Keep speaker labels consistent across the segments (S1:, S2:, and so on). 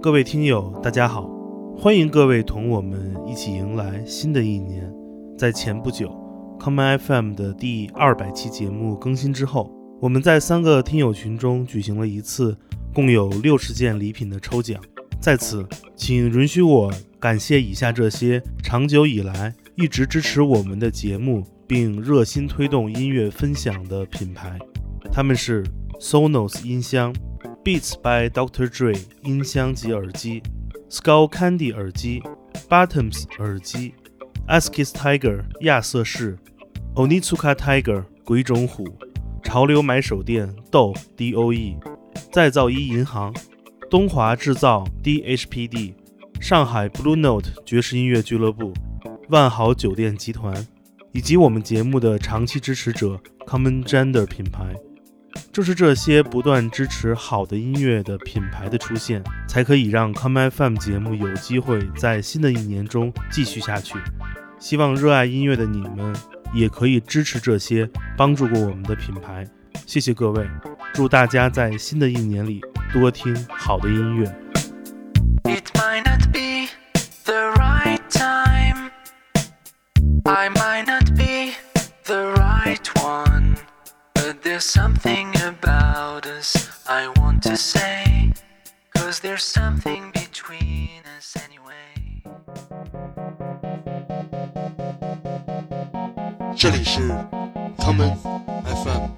S1: 各位听友，大家好，欢迎各位同我们一起迎来新的一年。在前不久，Come FM 的第二百期节目更新之后，我们在三个听友群中举行了一次共有六十件礼品的抽奖。在此，请允许我感谢以下这些长久以来一直支持我们的节目，并热心推动音乐分享的品牌，他们是 Sonos 音箱。Beats by Dr. Dre 音箱及耳机，Skull Candy 耳机，Bottoms 耳机，Askis Tiger 亚瑟士，Onitsuka Tiger 鬼冢虎，潮流买手店 Doe D O E，再造一银行，东华制造 D H P D，上海 Blue Note 爵士音乐俱乐部，万豪酒店集团，以及我们节目的长期支持者 Common Gender 品牌。正是这些不断支持好的音乐的品牌的出现，才可以让 Come FM 节目有机会在新的一年中继续下去。希望热爱音乐的你们也可以支持这些帮助过我们的品牌。谢谢各位，祝大家在新的一年里多听好的音乐。
S2: there's something about us I want to say. Cause there's something between us anyway. 这里是 Common FM。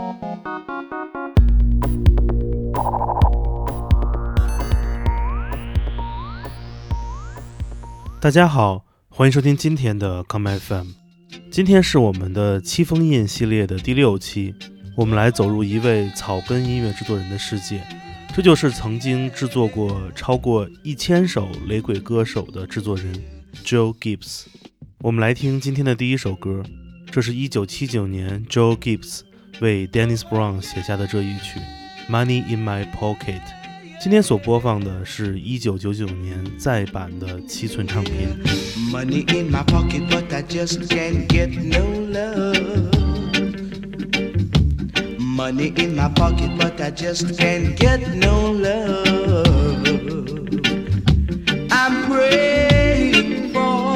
S1: 大家好，欢迎收听今天的 Come FM。今天是我们的七封印系列的第六期。我们来走入一位草根音乐制作人的世界，这就是曾经制作过超过一千首雷鬼歌手的制作人 Joe Gibbs。我们来听今天的第一首歌，这是一九七九年 Joe Gibbs 为 Dennis Brown 写下的这一曲《Money in My Pocket》。今天所播放的是一九九九年再版的七寸唱片。Money in my pocket, but I just can't get no love. Money in my pocket, but I just can't get no love. I'm praying for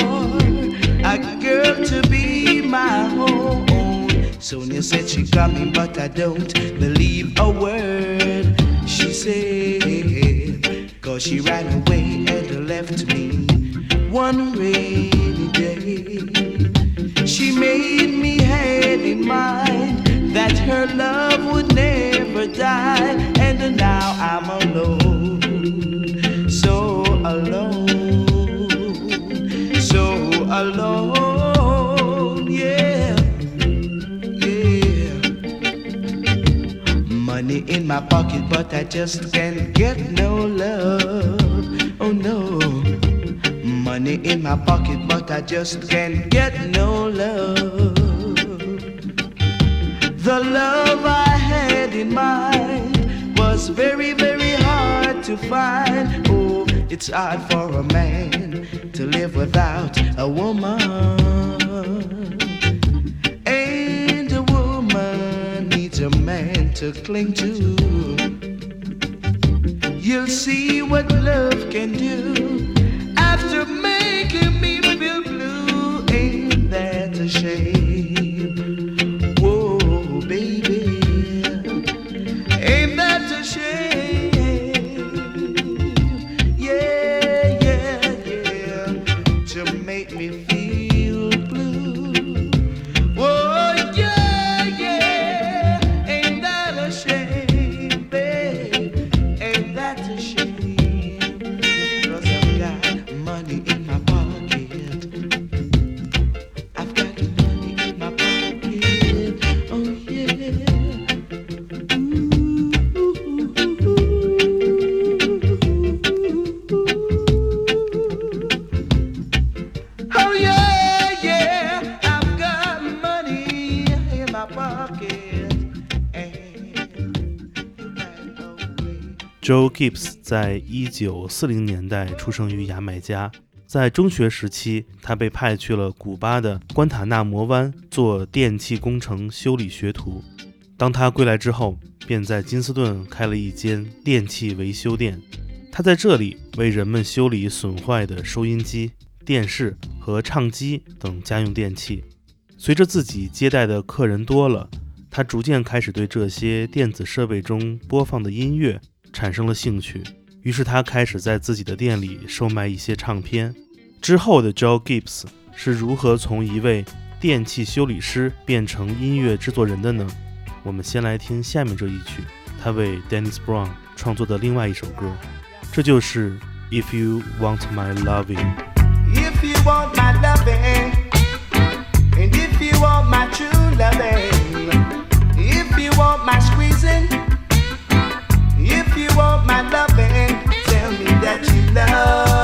S1: a girl to be my home. Sonia said she coming, but I don't believe a word she said. Cause she ran away and left me one rainy day. She made me had in mind that her love would never die, and now I'm alone, so alone, so alone, yeah, yeah. Money in my pocket, but I just can't get no love, oh no. Money in my pocket, but I just can't get no love. The love I had in mind was very, very hard to find. Oh, it's hard for a man to live without a woman. And a woman needs a man to cling to. You'll see what love can do after making me feel blue. Ain't that a shame? Joe Gibbs 在一九四零年代出生于牙买加，在中学时期，他被派去了古巴的关塔那摩湾做电气工程修理学徒。当他归来之后，便在金斯顿开了一间电器维修店。他在这里为人们修理损坏的收音机、电视和唱机等家用电器。随着自己接待的客人多了，他逐渐开始对这些电子设备中播放的音乐产生了兴趣。于是他开始在自己的店里售卖一些唱片。之后的 Joe Gibbs 是如何从一位电器修理师变成音乐制作人的呢？我们先来听下面这一曲，他为 Dennis Brown 创作的另外一首歌，这就是 If You Want My Loving。
S3: If you want my loving, and if you want my true loving, if you want my squeezing, if you want my loving, tell me that you love.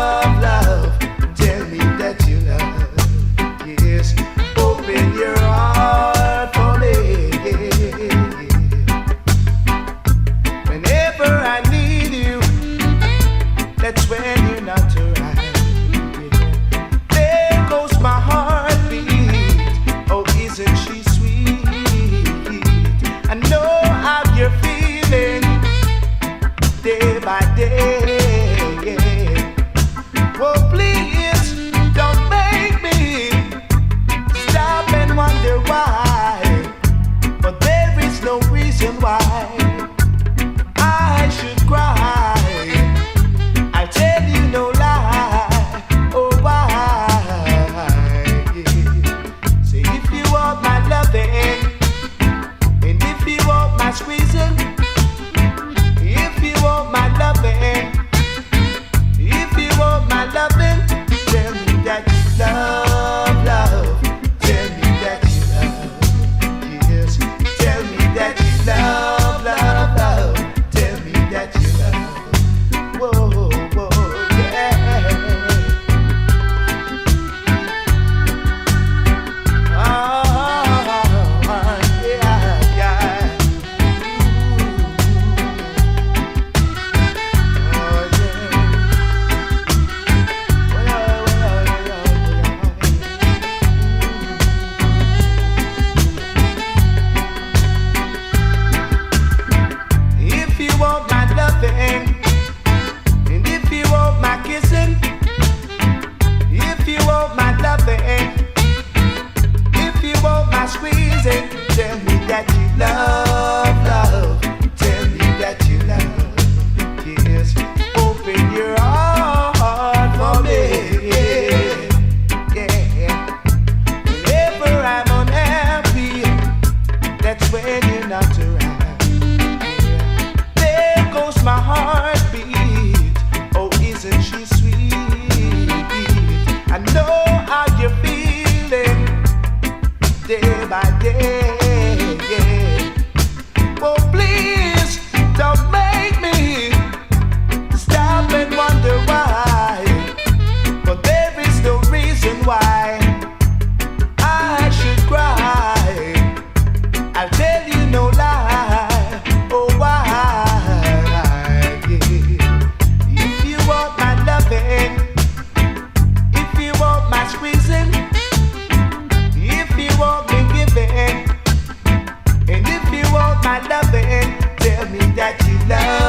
S3: That you love,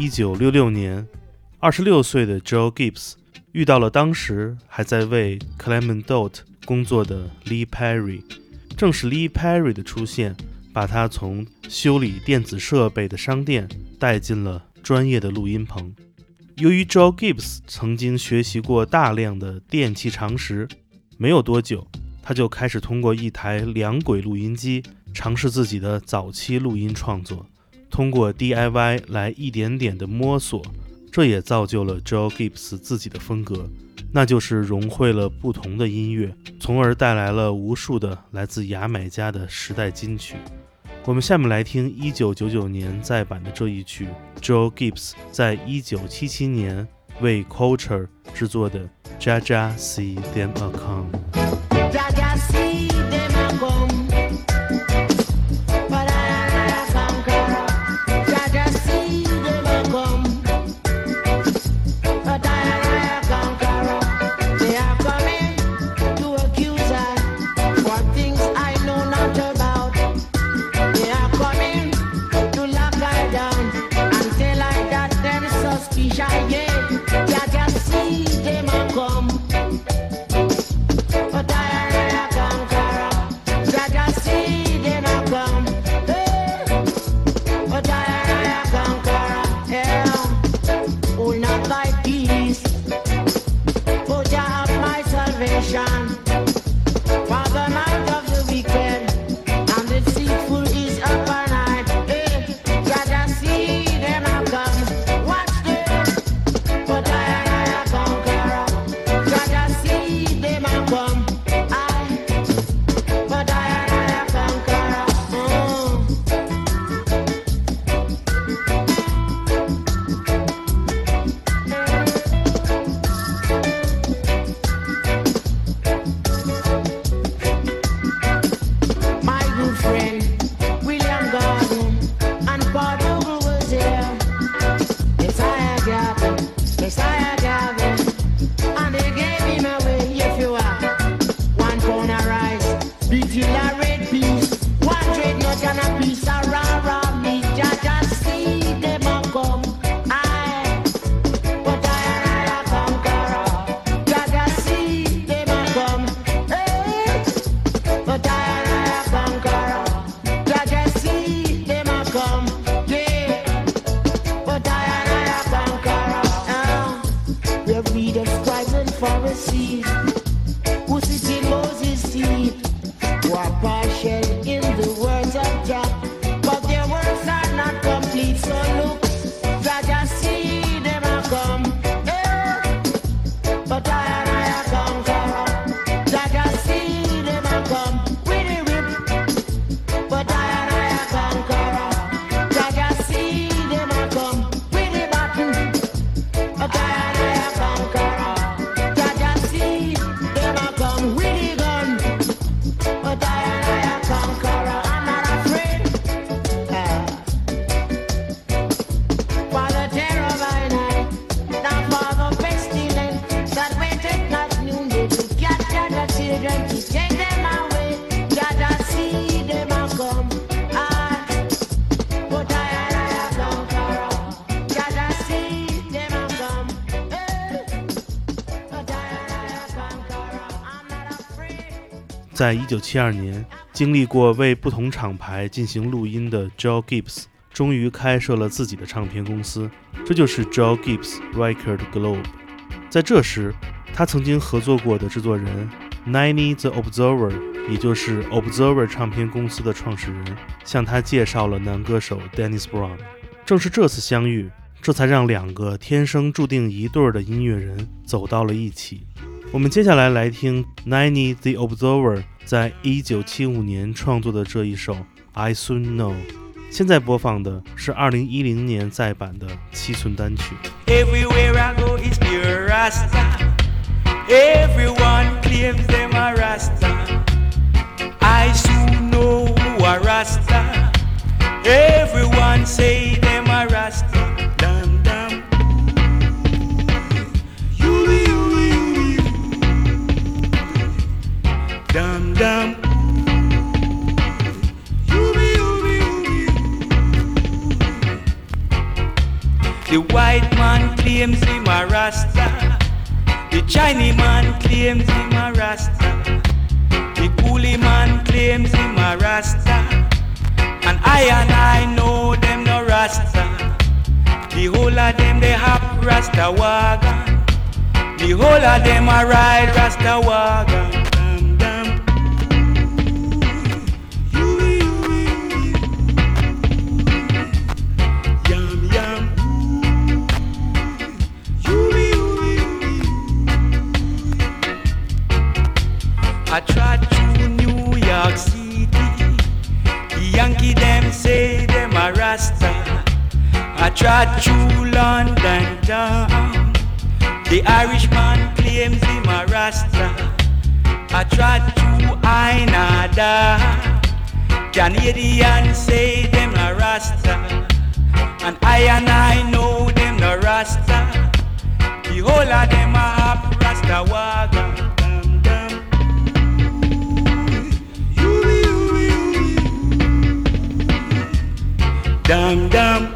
S1: 一九六六年，二十六岁的 Joe Gibbs 遇到了当时还在为 Clement Dot 工作的 Lee Perry。正是 Lee Perry 的出现，把他从修理电子设备的商店带进了专业的录音棚。由于 Joe Gibbs 曾经学习过大量的电器常识，没有多久，他就开始通过一台两轨录音机尝试自己的早期录音创作。通过 DIY 来一点点的摸索，这也造就了 Joe Gibbs 自己的风格，那就是融汇了不同的音乐，从而带来了无数的来自牙买加的时代金曲。我们下面来听1999年再版的这一曲，Joe Gibbs 在1977年为 Culture 制作的《Jaja See Them A Come》。
S4: Shine. And
S1: 在一九七二年，经历过为不同厂牌进行录音的 Joe Gibbs，终于开设了自己的唱片公司，这就是 Joe Gibbs Record Globe。在这时，他曾经合作过的制作人 Ninety the Observer，也就是 Observer 唱片公司的创始人，向他介绍了男歌手 Dennis Brown。正是这次相遇，这才让两个天生注定一对儿的音乐人走到了一起。我们接下来来听 Ninety the Observer 在一九七五年创作的这一首《I Soon Know》。现在播放的是二零一零年再版的七寸单曲。
S5: Everywhere I go is pure Rasta. Everyone claims them a Rasta. I soon know who a Rasta. Everyone say them a Rasta. The white man claims him a Rasta. The Chinese man claims him a Rasta. The coolie man claims him a Rasta. And I and I know them no Rasta. The whole of them they have Rasta wagon. The whole of them a ride Rasta wagon. Trot through London town. The Irishman claims him a Rasta. I trot through Ainada. Canadians say them a Rasta. And I and I know them no Rasta. The whole of them a hop Rasta wagon. Dum, dum.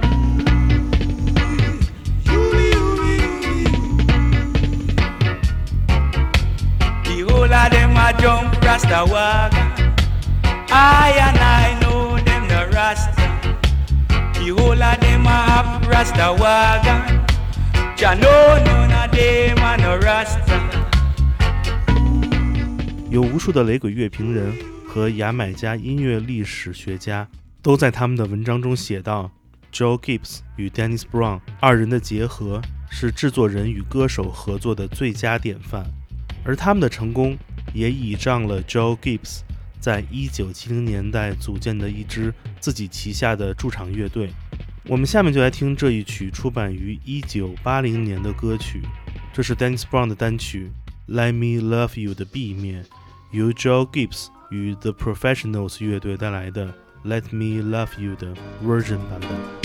S5: Rasta wagon. I and I know them no Rasta. The whole of them a hop Rasta waga. Ja know none of them a no Rasta.
S1: 有无数的雷鬼乐评人和牙买加音乐历史学家都在他们的文章中写道，Joe Gibbs 与 Dennis Brown 二人的结合是制作人与歌手合作的最佳典范，而他们的成功也倚仗了 Joe Gibbs 在1970年代组建的一支自己旗下的驻场乐队。我们下面就来听这一曲出版于1980年的歌曲，这是 Dennis Brown 的单曲《Let Me Love You》的 B 面。由 Joe Gibbs 与 The Professionals 乐队带来的《Let Me Love You》的 version 版本。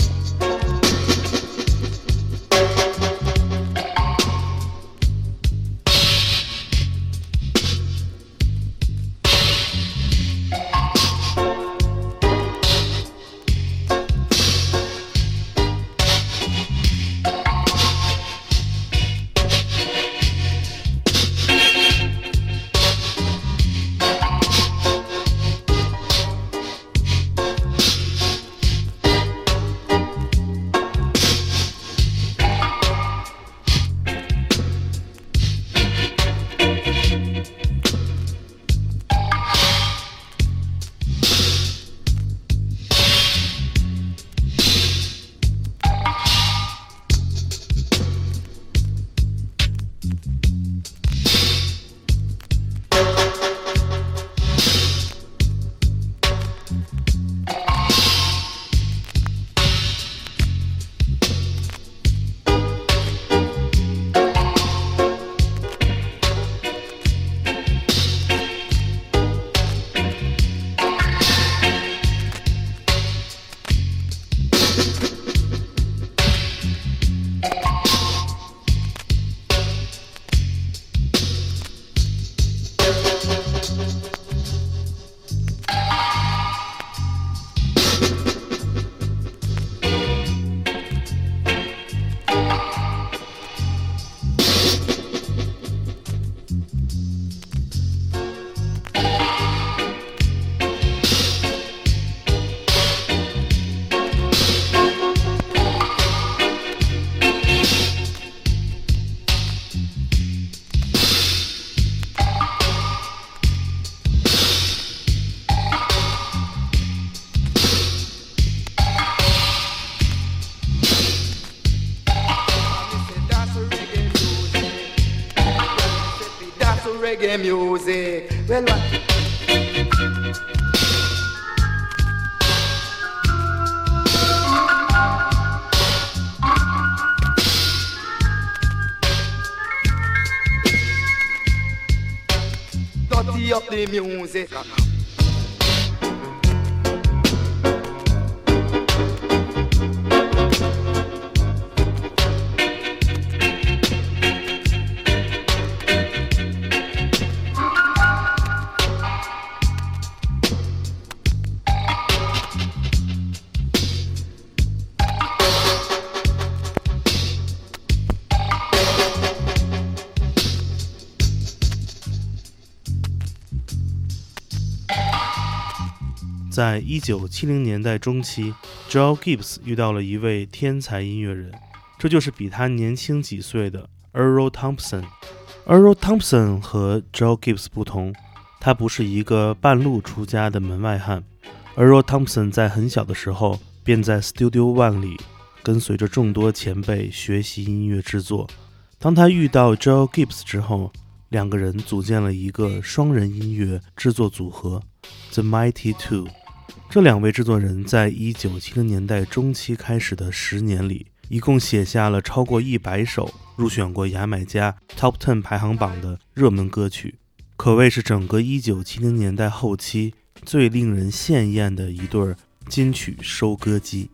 S3: Reggae music. Well, what? Dirty up the music.《
S1: 一九七零年代中期，Joe Gibbs 遇到了一位天才音乐人，这就是比他年轻几岁的 Earl Thompson。Earl Thompson 和 Joe Gibbs 不同，他不是一个半路出家的门外汉。Earl Thompson 在很小的时候便在 Studio One 里跟随着众多前辈学习音乐制作。当他遇到 Joe Gibbs 之后，两个人组建了一个双人音乐制作组合 The Mighty Two。
S6: 这两位制作人在一九七零年代中期开始的十年里，一共写下了超过一百首入选过牙买加 Top Ten 排行榜的热门歌曲，可谓是整个一九七零年代后期最令人羡艳的一对金曲收割机。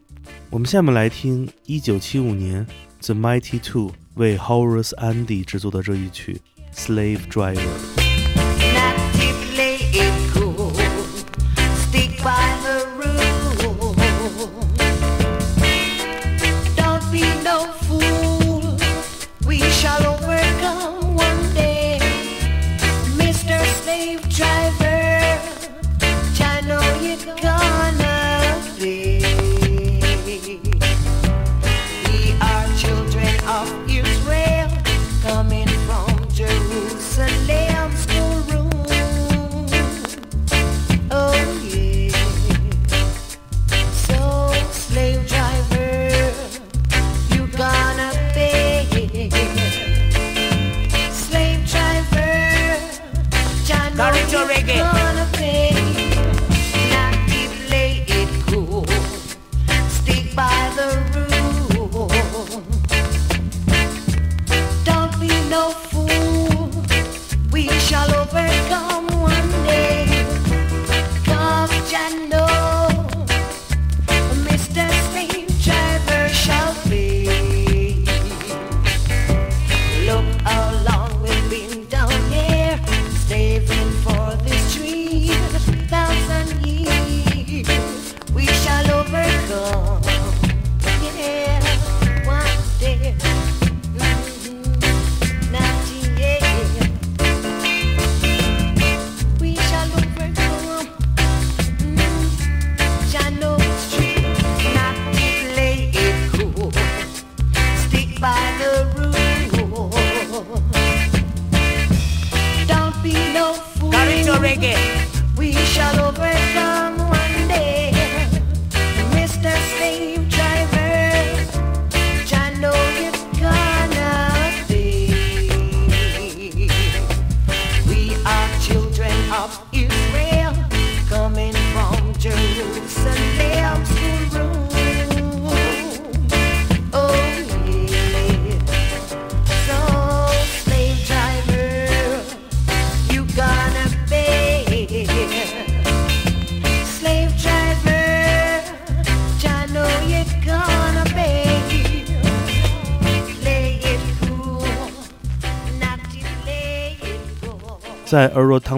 S6: 我们下面来听一九七五年 The Mighty Two 为 Horace Andy 制作的这一曲《Slave Driver》。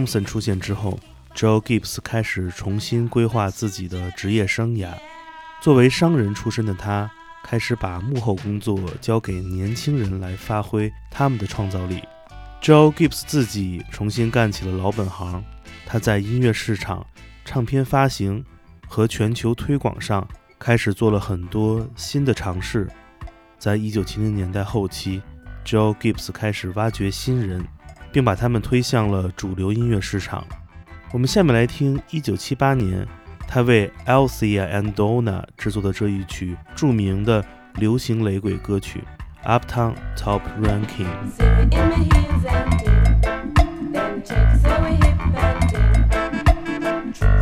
S6: 森出现之后，Joe Gibbs 开始重新规划自己的职业生涯。作为商人出身的他，开始把幕后工作交给年轻人来发挥他们的创造力。Joe Gibbs 自己重新干起了老本行，他在音乐市场、唱片发行和全球推广上开始做了很多新的尝试。在一九七零年代后期，Joe Gibbs 开始挖掘新人，并把他们推向了主流音乐市场。我们下面来听1978年他为 Alcija and Donna 制作的这一曲著名的流行雷鬼歌曲《Uptown Top Ranking》。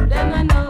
S7: Then I know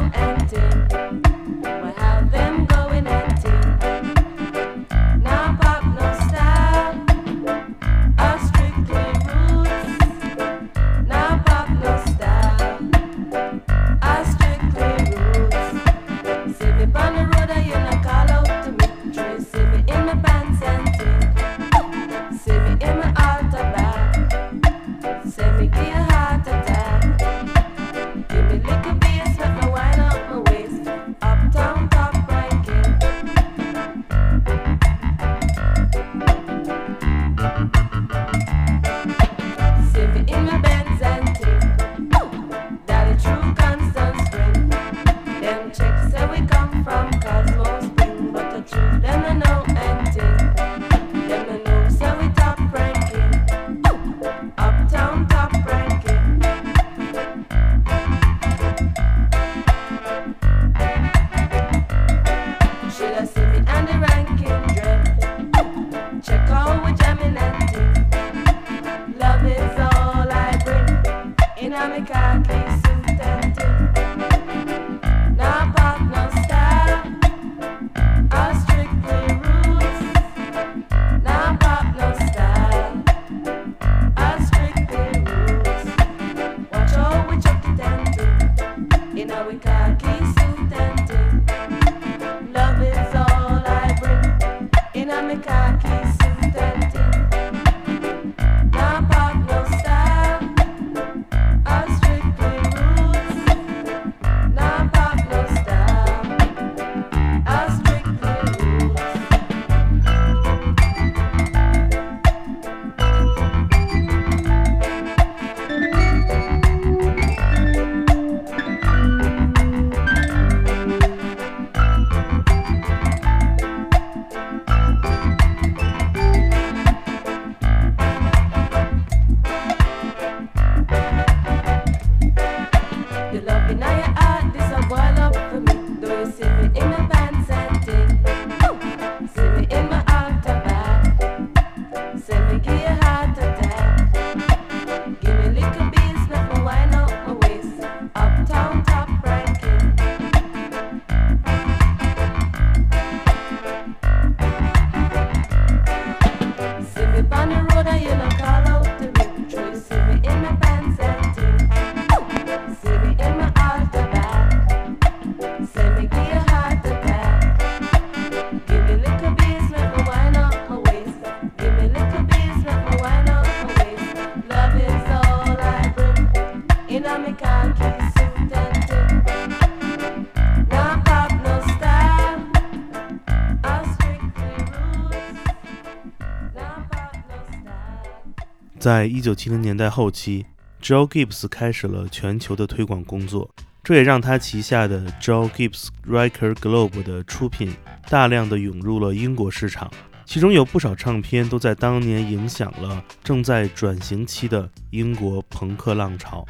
S1: 在一九七零年代后期，Joe Gibbs 开始了全球的推广工作，这也让他旗下的 Joe Gibbs Record Globe 的出品大量的涌入了英国市场，其中有不少唱片都在当年影响了正在转型期的英国朋克浪潮。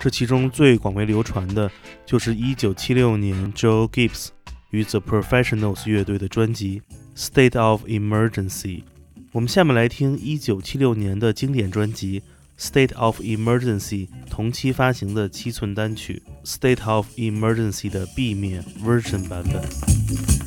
S1: 这其中最广为流传的就是1976年 Joe Gibbs 与 The Professionals 乐队的专辑《State of Emergency》。我们下面来听1976年的经典专辑《State of Emergency》同期发行的七寸单曲《State of Emergency》的 B 面 version 版本。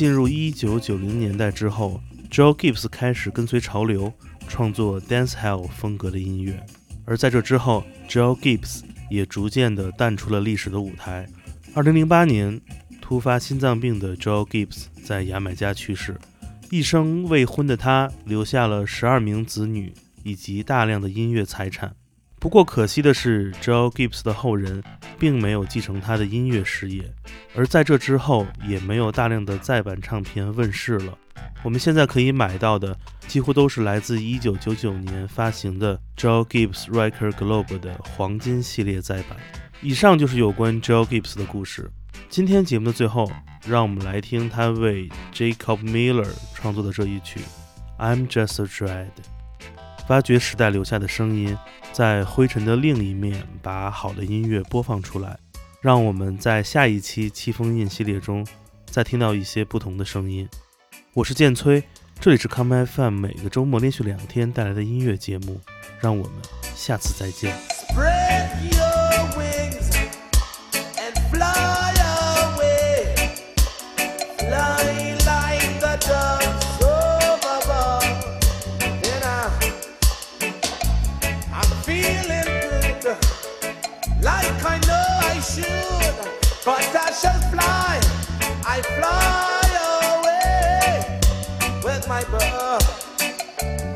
S1: 进入1990年代之后，Joe Gibbs 开始跟随潮流，创作 dancehall 风格的音乐。而在这之后，Joe Gibbs 也逐渐的淡出了历史的舞台。2008年，突发心脏病的 Joe Gibbs 在牙买加去世。一生未婚的他留下了十二名子女以及大量的音乐财产。不过可惜的是，Joe Gibbs 的后人并没有继承他的音乐事业，而在这之后也没有大量的再版唱片问世了。我们现在可以买到的几乎都是来自1999年发行的 Joe Gibbs Record Globe 的黄金系列再版。以上就是有关 Joe Gibbs 的故事。今天节目的最后，让我们来听他为 Jacob Miller 创作的这一曲《I'm Just a Dread》，发掘时代留下的声音，在灰尘的另一面把好的音乐播放出来。让我们在下一期七封印系列中再听到一些不同的声音。我是剑崔，这里是 Come FM 每个周末连续两天带来的音乐节目。让我们下次再见。
S8: But I shall fly, I fly away with my bird.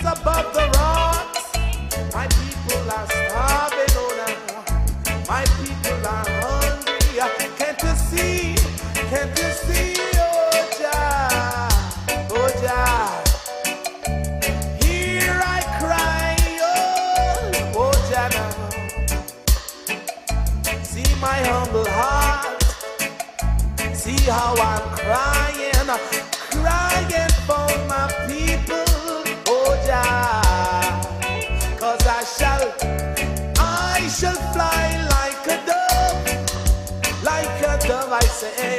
S8: Above the rocks. Say.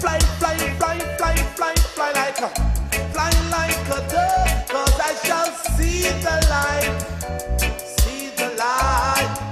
S8: Fly, fly, fly, fly, fly, fly like a, fly like a dove. Cause I shall see the light, see the light,